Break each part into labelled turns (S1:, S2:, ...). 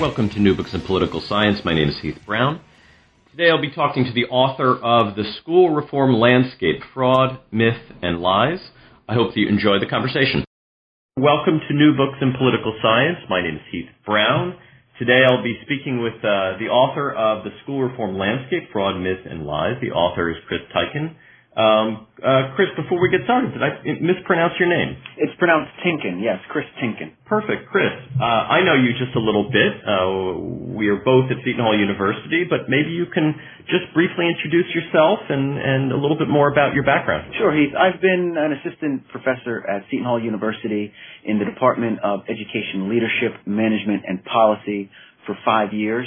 S1: Welcome to New Books in Political Science. My name is Heath Brown. Today I'll be talking to the author of The School Reform Landscape Fraud, Myth, and Lies. I hope that you enjoy the conversation. Welcome to New Books in Political Science. My name is Heath Brown. Today I'll be speaking with uh, the author of The School Reform Landscape Fraud, Myth, and Lies. The author is Chris Tienken. Um, uh, Chris, before we get started, did I mispronounce your name?
S2: It's pronounced Tienken, yes, Chris Tienken.
S1: Perfect, Chris. Uh, I know you just a little bit. Uh, we are both at Seton Hall University, but maybe you can just briefly introduce yourself and, and a little bit more about your background.
S2: Sure, Heath. I've been an assistant professor at Seton Hall University in the Department of Education Leadership, Management, and Policy for five years.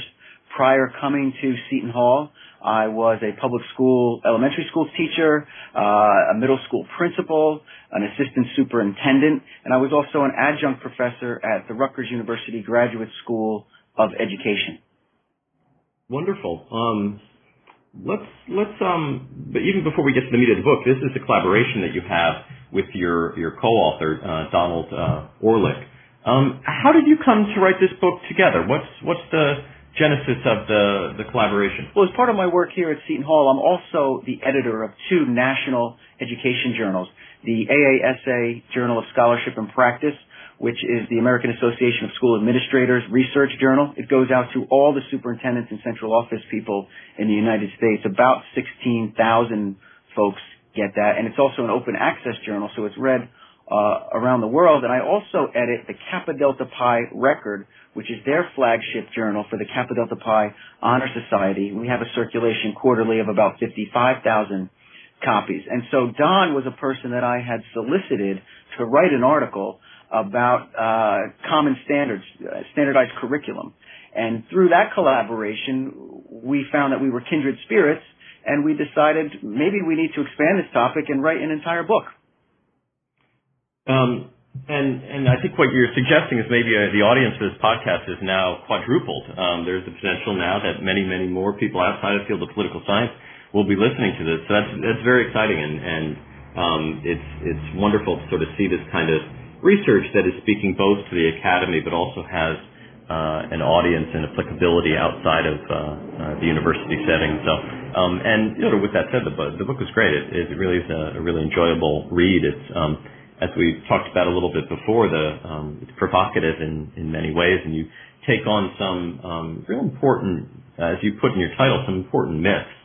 S2: Prior coming to Seton Hall, I was a public school, elementary school teacher, uh, a middle school principal, an assistant superintendent, and I was also an adjunct professor at the Rutgers University Graduate School of Education.
S1: Wonderful. Um, let's let's um, but even before we get to the meat of the book, this is a collaboration that you have with your your co-author uh, Donald uh, Orlich. Um, how did you come to write this book together? What's what's the genesis of the, the collaboration?
S2: Well, as part of my work here at Seton Hall, I'm also the editor of two national education journals, the AASA Journal of Scholarship and Practice, which is the American Association of School Administrators Research Journal. It goes out to all the superintendents and central office people in the United States. About 16,000 folks get that. And it's also an open access journal, so it's read uh, around the world. And I also edit the Kappa Delta Pi Record, which is their flagship journal for the Kappa Delta Pi Honor Society. We have a circulation quarterly of about 55,000 copies. And so Don was a person that I had solicited to write an article about uh, common standards, uh, standardized curriculum. And through that collaboration, we found that we were kindred spirits, and we decided maybe we need to expand this topic and write an entire book.
S1: Um, and and I think what you're suggesting is maybe uh, the audience for this podcast is now quadrupled. Um, there's the potential now that many many more people outside of the field of political science will be listening to this. So that's that's very exciting, and and um, it's it's wonderful to sort of see this kind of research that is speaking both to the academy but also has uh, an audience and applicability outside of uh, uh, the university setting. So, um, and you know, with that said, the, book, the book was great. It, it really is a, a really enjoyable read. It's um, as we talked about a little bit before, the um, it's provocative in, in many ways, and you take on some um, real important, as you put in your title, some important myths.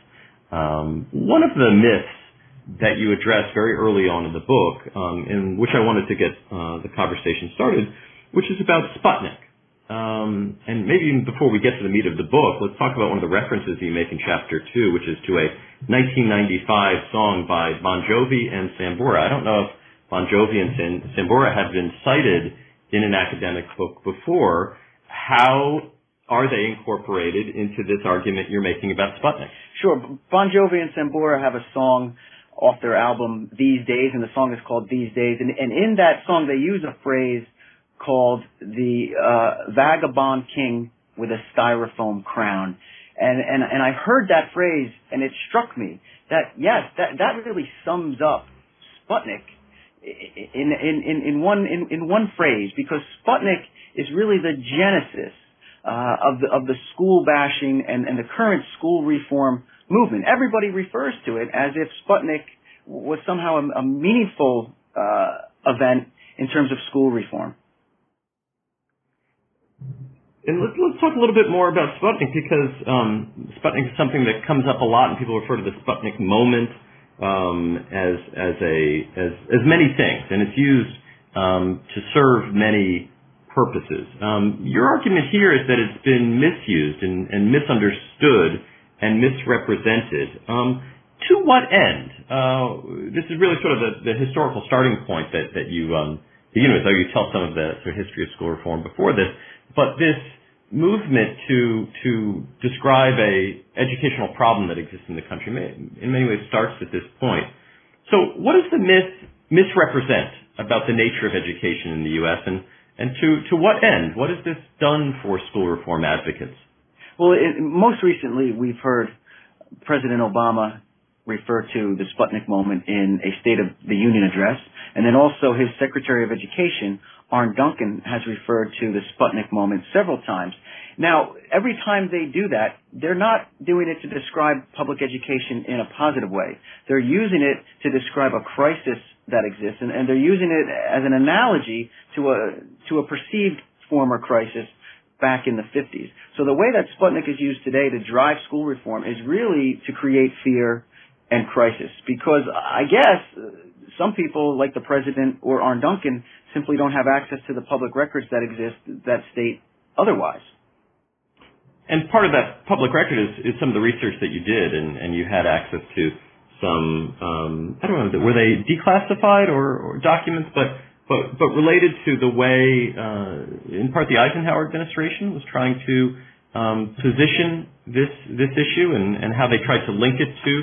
S1: Um, one of the myths that you address very early on in the book, um, in which I wanted to get uh, the conversation started, which is about Sputnik. Um, and maybe even before we get to the meat of the book, let's talk about one of the references you make in chapter two, which is to a 1995 song by Bon Jovi and Sambora. I don't know if Bon Jovi and Sambora have been cited in an academic book before. How are they incorporated into this argument you're making about Sputnik?
S2: Sure. Bon Jovi and Sambora have a song off their album These Days, and the song is called These Days. And, and in that song, they use a phrase called the uh, Vagabond King with a Styrofoam Crown. And, and, and I heard that phrase and it struck me that yes, that, that really sums up Sputnik in, in, in, in one, in, in one phrase because Sputnik is really the genesis uh, of the of the school bashing and, and the current school reform movement. Everybody refers to it as if Sputnik was somehow a, a meaningful uh, event in terms of school reform.
S1: And let's, let's talk a little bit more about Sputnik because um, Sputnik is something that comes up a lot, and people refer to the Sputnik moment um, as as a as as many things, and it's used um, to serve many purposes. Um, your argument here is that it's been misused and, and misunderstood and misrepresented. Um, to what end? Uh, this is really sort of the, the historical starting point that, that you um, begin with, though you tell some of the sort of history of school reform before this. But this movement to to describe a educational problem that exists in the country in many ways starts at this point. So, what does the myth misrepresent about the nature of education in the U.S. and and to, to what end? What has this done for school reform advocates?
S2: Well, it, most recently, we've heard President Obama refer to the Sputnik moment in a State of the Union address, and then also his Secretary of Education, Arne Duncan, has referred to the Sputnik moment several times. Now, every time they do that, they're not doing it to describe public education in a positive way. They're using it to describe a crisis that exists, and, and they're using it as an analogy to a to a perceived former crisis back in the 50s. So the way that Sputnik is used today to drive school reform is really to create fear and crisis, because I guess some people, like the president or Arne Duncan, simply don't have access to the public records that exist that state otherwise.
S1: And part of that public record is, is some of the research that you did, and, and you had access to some um, I don't know were they declassified or, or documents, but but but related to the way uh, in part the Eisenhower administration was trying to um, position this this issue and, and how they tried to link it to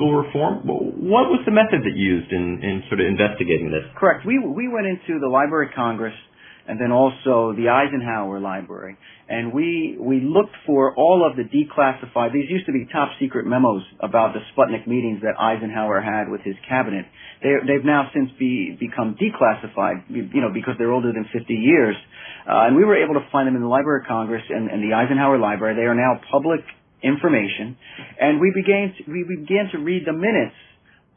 S1: school reform. What was the method that you used in, in sort of investigating this?
S2: Correct. We we went into the Library of Congress and then also the Eisenhower Library. And we, we looked for all of the declassified, these used to be top secret memos about the Sputnik meetings that Eisenhower had with his cabinet. They, they've now since be, become declassified, you know, because they're older than 50 years. Uh, and we were able to find them in the Library of Congress and, and the Eisenhower Library. They are now public information. And we began to, we began to read the minutes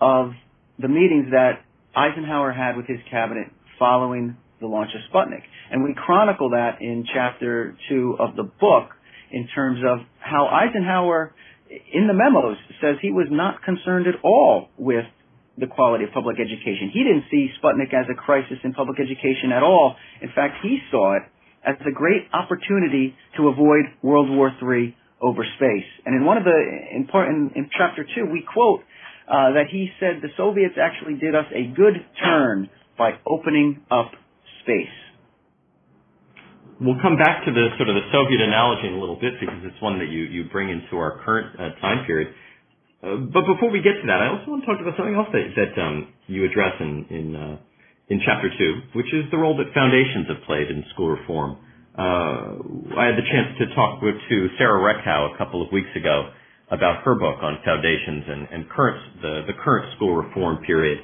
S2: of the meetings that Eisenhower had with his cabinet following the launch of Sputnik. And we chronicle that in chapter two of the book in terms of how Eisenhower, in the memos, says he was not concerned at all with the quality of public education. He didn't see Sputnik as a crisis in public education at all. In fact, he saw it as a great opportunity to avoid World War III over space. And in one of the, in, in chapter two, we quote uh, that he said the Soviets actually did us a good turn by opening up space.
S1: We'll come back to the sort of the Soviet analogy in a little bit because it's one that you, you bring into our current uh, time period. Uh, but before we get to that, I also want to talk about something else that, that um, you address in in, uh, in chapter two, which is the role that foundations have played in school reform. Uh, I had the chance to talk with to Sarah Reckhow a couple of weeks ago about her book on foundations and, and current the, the current school reform period.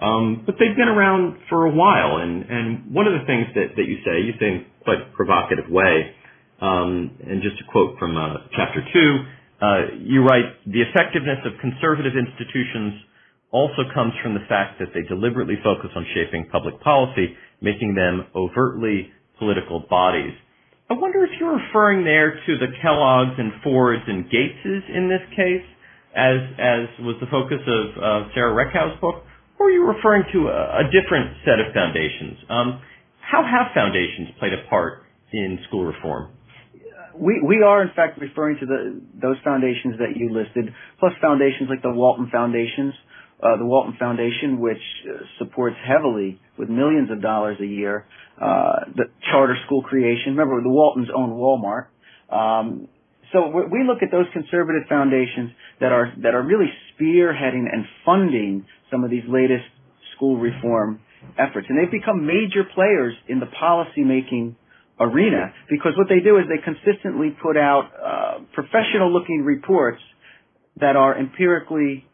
S1: Um, but they've been around for a while, and, and one of the things that, that you say, you say in quite a provocative way, um, and just to quote from uh, chapter two, uh, you write, the effectiveness of conservative institutions also comes from the fact that they deliberately focus on shaping public policy, making them overtly political bodies. I wonder if you're referring there to the Kellogg's and Fords and Gateses in this case, as as was the focus of uh, Sarah Reckhow's book, or are you referring to a, a different set of foundations? Um, how have foundations played a part in school reform?
S2: We, we are in fact referring to the, those foundations that you listed, plus foundations like the Walton Foundations, uh, the Walton Foundation, which uh, supports heavily with millions of dollars a year uh, the charter school creation. Remember, the Waltons own Walmart. Um, so we look at those conservative foundations that are that are really spearheading and funding some of these latest school reform efforts, and they've become major players in the policy making arena because what they do is they consistently put out uh, professional looking reports that are empirically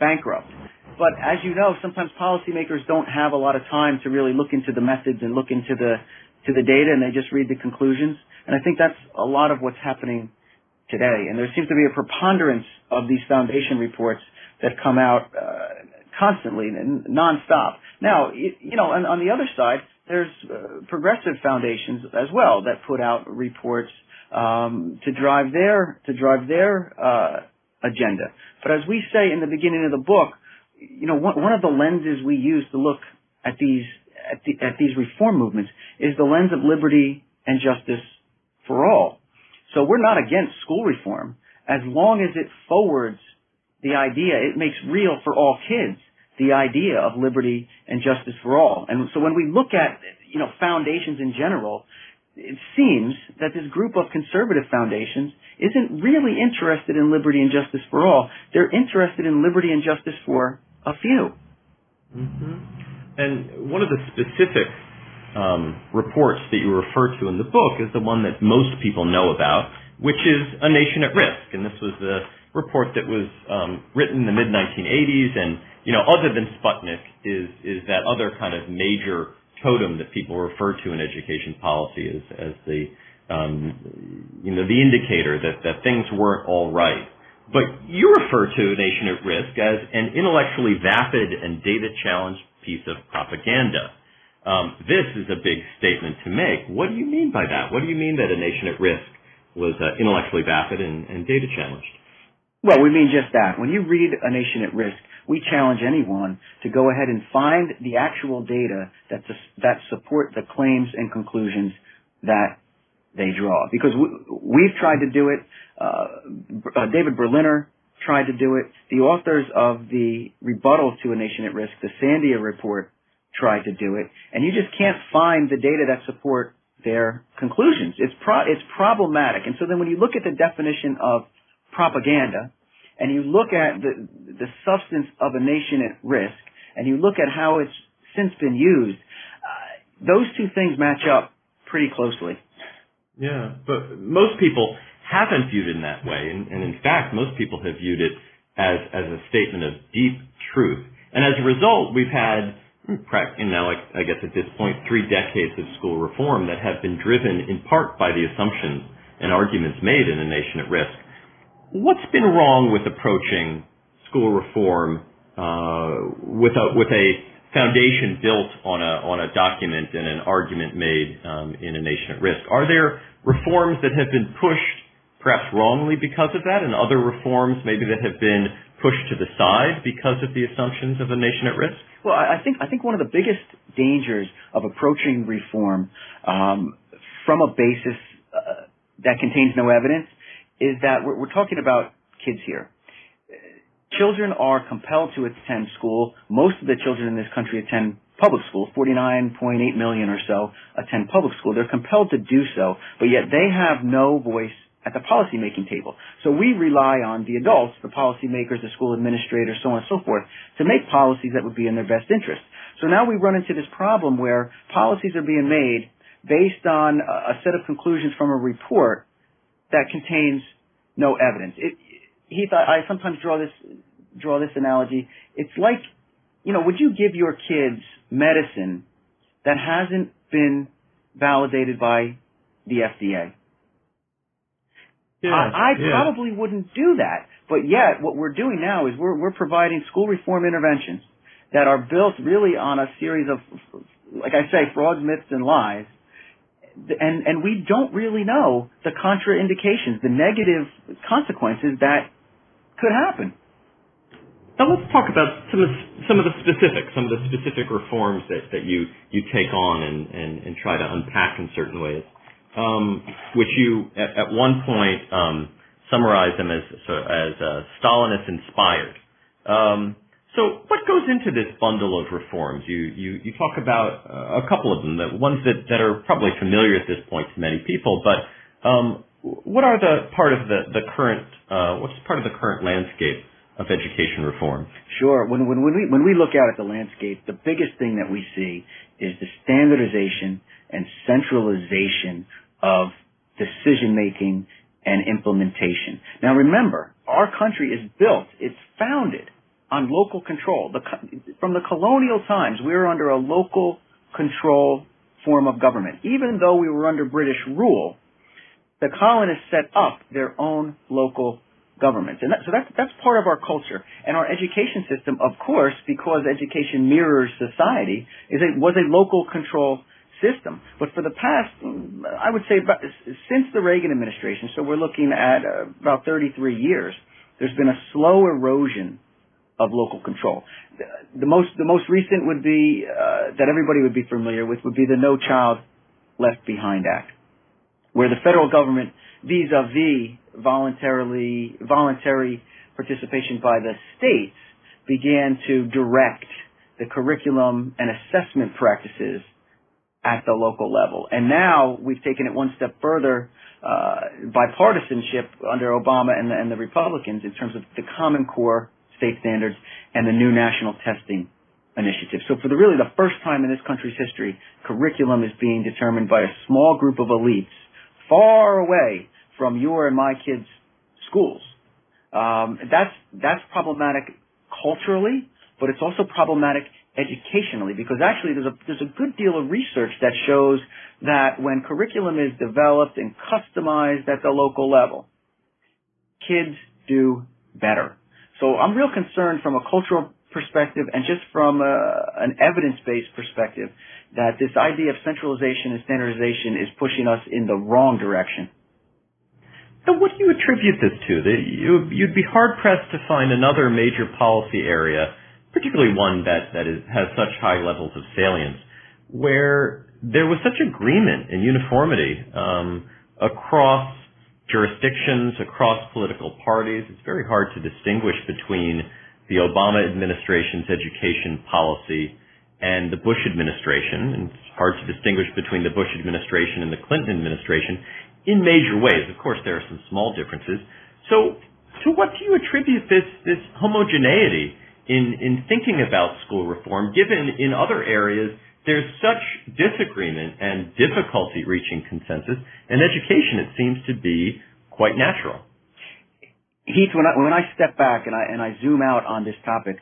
S2: bankrupt. But as you know, sometimes policymakers don't have a lot of time to really look into the methods and look into the to the data, and they just read the conclusions. And I think that's a lot of what's happening today. And there seems to be a preponderance of these foundation reports that come out uh, constantly and nonstop. Now, you know, on, on the other side, there's uh, progressive foundations as well that put out reports um, to drive their to drive their uh, agenda. But as we say in the beginning of the book, you know, one, one of the lenses we use to look at these at, the, at these reform movements is the lens of liberty and justice for all. So we're not against school reform as long as it forwards the idea, it makes real for all kids the idea of liberty and justice for all. And so when we look at, you know, foundations in general, it seems that this group of conservative foundations isn't really interested in liberty and justice for all. They're interested in liberty and justice for a few.
S1: Mm-hmm. And one of the specific um, reports that you refer to in the book is the one that most people know about, which is A Nation at Risk. And this was the report that was um, written in the mid 1980s, and you know, other than Sputnik, is is that other kind of major totem that people refer to in education policy as as the um, you know the indicator that that things weren't all right. But you refer to Nation at Risk as an intellectually vapid and data challenged piece of propaganda. Um, this is a big statement to make. What do you mean by that? What do you mean that a nation at risk was uh, intellectually vapid and, and data challenged?
S2: Well, we mean just that. When you read A Nation at Risk, we challenge anyone to go ahead and find the actual data that, that support the claims and conclusions that they draw. Because we, have tried to do it. Uh, uh, David Berliner tried to do it. The authors of the rebuttal to A Nation at Risk, the Sandia report, tried to do it. And you just can't find the data that support their conclusions. It's pro- it's problematic. And so then when you look at the definition of propaganda, and you look at the, the substance of a nation at risk, and you look at how it's since been used, uh, those two things match up pretty closely.
S1: Yeah, but most people haven't viewed it in that way, and, and in fact, most people have viewed it as as a statement of deep truth. And as a result, we've had, and now I guess at this point, three decades of school reform that have been driven in part by the assumptions and arguments made in a nation at risk what's been wrong with approaching school reform uh, with a with a foundation built on a on a document and an argument made um, in a nation at risk? Are there reforms that have been pushed perhaps wrongly because of that, and other reforms maybe that have been pushed to the side because of the assumptions of a nation at risk?
S2: Well, I think I think one of the biggest dangers of approaching reform um, from a basis uh, that contains no evidence is that we're, we're talking about kids here. Children are compelled to attend school. Most of the children in this country attend public school. 49.8 million or so attend public school. They're compelled to do so, but yet they have no voice at the policymaking table. So we rely on the adults, the policymakers, the school administrators, so on and so forth, to make policies that would be in their best interest. So now we run into this problem where policies are being made based on a set of conclusions from a report that contains no evidence. It, he thought I sometimes draw this draw this analogy. It's like, you know, would you give your kids medicine that hasn't been validated by the FDA?
S1: Yeah,
S2: I, I
S1: yeah.
S2: probably wouldn't do that. But yet, what we're doing now is we're, we're providing school reform interventions that are built really on a series of, like I say, frauds, myths, and lies and and we don't really know the contraindications, the negative consequences that could happen.
S1: Now let's talk about some of some of the specifics, some of the specific reforms that, that you, you take on and, and, and try to unpack in certain ways, um, which you at, at one point um, summarize them as as uh, Stalinist inspired. Um, so what goes into this bundle of reforms? You, you, you talk about uh, a couple of them, the ones that, that are probably familiar at this point to many people, but um, what are the part of the, the current, uh, what's part of the current landscape of education reform?
S2: Sure. When, when, when, we, when we look out at the landscape, the biggest thing that we see is the standardization and centralization of decision making and implementation. Now remember, our country is built, it's founded on local control. The, from the colonial times, we were under a local control form of government. Even though we were under British rule, the colonists set up their own local governments. And that, so that's, that's part of our culture. And our education system, of course, because education mirrors society, is a, was a local control system. But for the past, I would say about, since the Reagan administration, so we're looking at uh, about 33 years, there's been a slow erosion of local control. The, most, the most recent would be, uh, that everybody would be familiar with would be the No Child Left Behind Act, where the federal government vis-a-vis voluntarily, voluntary participation by the states began to direct the curriculum and assessment practices at the local level. And now we've taken it one step further, uh, bipartisanship under Obama and the, and the Republicans in terms of the Common Core state standards and the new national testing initiative. So for the really the first time in this country's history, curriculum is being determined by a small group of elites far away from your and my kids' schools. Um, that's that's problematic culturally, but it's also problematic educationally because actually there's a there's a good deal of research that shows that when curriculum is developed and customized at the local level, kids do better. So I'm real concerned from a cultural perspective and just from a, an evidence-based perspective that this idea of centralization and standardization is pushing us in the wrong direction.
S1: So what do you attribute this to? You, you'd be hard pressed to find another major policy area, particularly one that, that is, has such high levels of salience, where there was such agreement and uniformity um, across jurisdictions, across political parties. It's very hard to distinguish between the Obama administration's education policy and the Bush administration, and it's hard to distinguish between the Bush administration and the Clinton administration in major ways. Of course, there are some small differences. So, to what do you attribute this this homogeneity in in thinking about school reform, given in other areas there's such disagreement and difficulty reaching consensus, in education it seems to be quite natural.
S2: Heath, when I when I step back and I and I zoom out on this topic,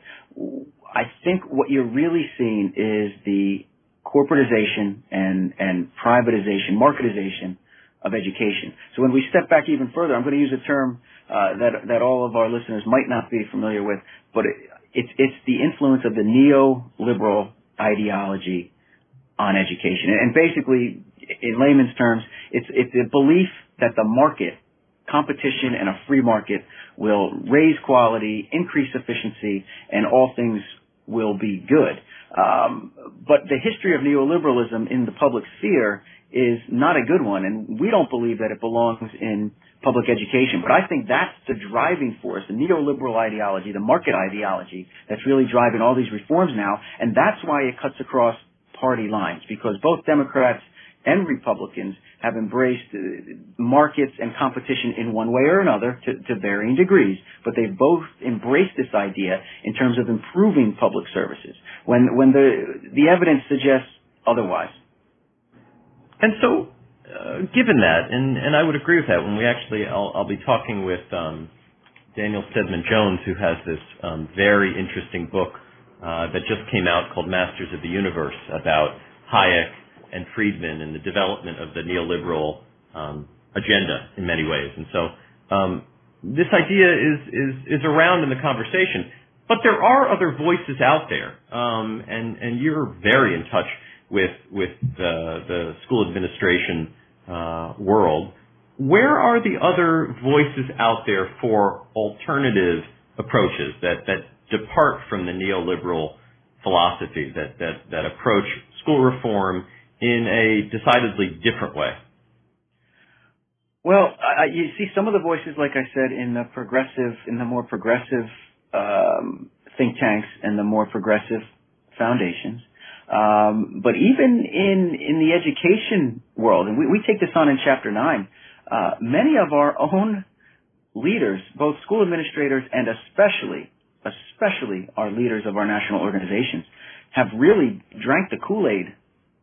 S2: I think what you're really seeing is the corporatization and and privatization, marketization of education. So when we step back even further, I'm going to use a term uh, that that all of our listeners might not be familiar with, but it, it's it's the influence of the neoliberal ideology on education. And basically, in layman's terms, it's it's a belief that the market, competition, and a free market will raise quality, increase efficiency, and all things will be good. Um, but the history of neoliberalism in the public sphere is not a good one, and we don't believe that it belongs in public education. But I think that's the driving force, the neoliberal ideology, the market ideology that's really driving all these reforms now, and that's why it cuts across party lines, because both Democrats and Republicans have embraced uh, markets and competition in one way or another to, to varying degrees, but they've both embraced this idea in terms of improving public services when, when the, the evidence suggests otherwise.
S1: And so, uh, given that, and, and I would agree with that when we actually, I'll, I'll be talking with um, Daniel Stedman Jones, who has this um, very interesting book uh, that just came out called Masters of the Universe about Hayek and Friedman and the development of the neoliberal um, agenda in many ways. And so, um, this idea is, is, is around in the conversation. But there are other voices out there, um, and, and you're very in touch with with the, the school administration uh, world. Where are the other voices out there for alternative approaches that that depart from the neoliberal philosophy that that that approach school reform in a decidedly different way?
S2: Well, I, you see some of the voices, like I said, in the progressive, in the more progressive um, think tanks and the more progressive foundations. Um, but even in in the education world, and we, we take this on in chapter nine, uh, many of our own leaders, both school administrators and especially, especially our leaders of our national organizations, have really drank the Kool-Aid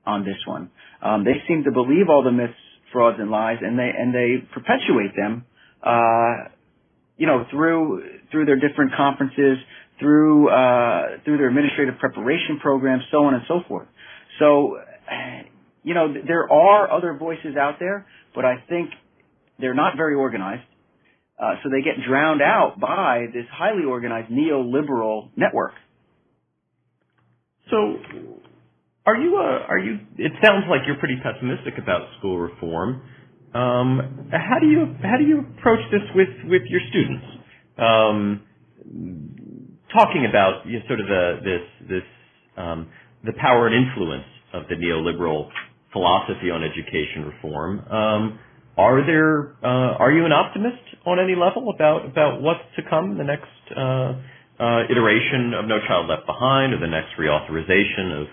S2: on this one. Um, they seem to believe all the myths, frauds, and lies, and they and they perpetuate them. Uh, you know, through through their different conferences, through uh, through their administrative preparation programs, so on and so forth. So, you know, there are other voices out there, but I think they're not very organized. Uh, so they get drowned out by this highly organized neoliberal network.
S1: So, are you? Uh, are you? It sounds like you're pretty pessimistic about school reform. Um, how do you how do you approach this with with your students? Um, talking about you know, sort of the, this this um, the power and influence of the neoliberal philosophy on education reform. Are there uh, are you an optimist on any level about about what's to come the next uh, uh, iteration of No Child Left Behind or the next reauthorization of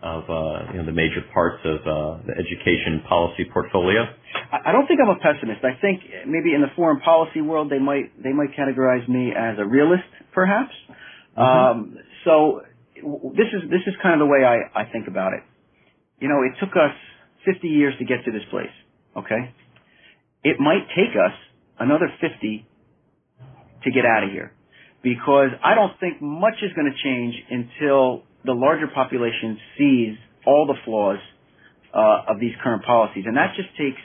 S1: of uh, you know the major parts of uh, the education policy portfolio?
S2: I don't think I'm a pessimist. I think maybe in the foreign policy world they might they might categorize me as a realist, perhaps. Mm-hmm. Um, so this is this is kind of the way I, I think about it. You know, it took us 50 years to get to this place. Okay, it might take us another 50 to get out of here. Because I don't think much is going to change until the larger population sees all the flaws uh, of these current policies, and that just takes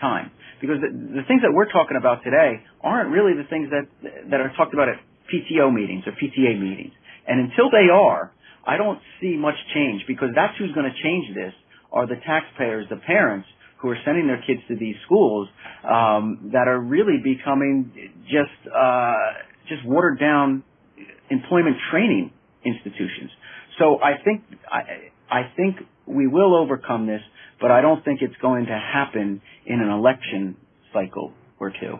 S2: time. Because the, the things that we're talking about today aren't really the things that that are talked about at PTO meetings or PTA meetings. And until they are, I don't see much change because that's who's going to change this are the taxpayers, the parents who are sending their kids to these schools um, that are really becoming just uh, just watered down employment training institutions. So I think I, I think we will overcome this, but I don't think it's going to happen in an election cycle or two.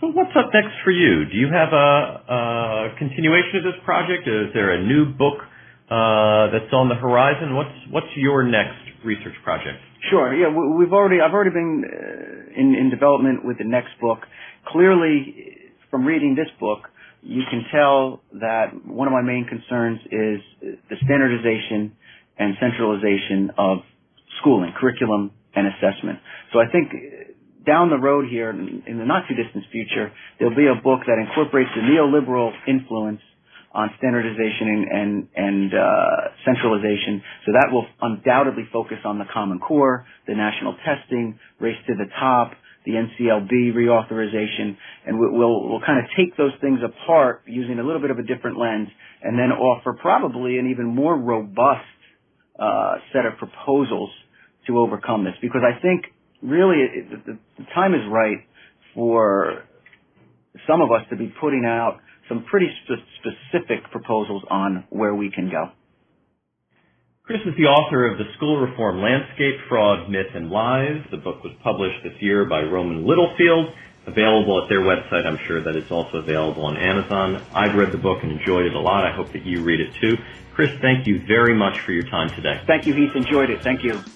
S1: So what's up next for you? Do you have a, a continuation of this project? Is there a new book uh, that's on the horizon? What's what's your next research project?
S2: Sure. Yeah, we've already I've already been uh, in in development with the next book. Clearly, from reading this book, you can tell that one of my main concerns is the standardization and centralization of schooling, curriculum, and assessment. So I think down the road here, in the not too distant future, there'll be a book that incorporates the neoliberal influence on standardization and and, and uh, centralization. So that will undoubtedly focus on the Common Core, the national testing, race to the top, the NCLB reauthorization, and we'll, we'll kind of take those things apart using a little bit of a different lens and then offer probably an even more robust uh, set of proposals to overcome this. Because I think really it, the, the time is right for some of us to be putting out some pretty spe- specific proposals on where we can go.
S1: Chris is the author of The School Reform Landscape, Fraud, Myth, and Lies. The book was published this year by Rowman Littlefield, available at their website. I'm sure that it's also available on Amazon. I've read the book and enjoyed it a lot. I hope that you read it too. Chris, thank you very much for your time today.
S2: Thank you, Heath. Enjoyed it. Thank you.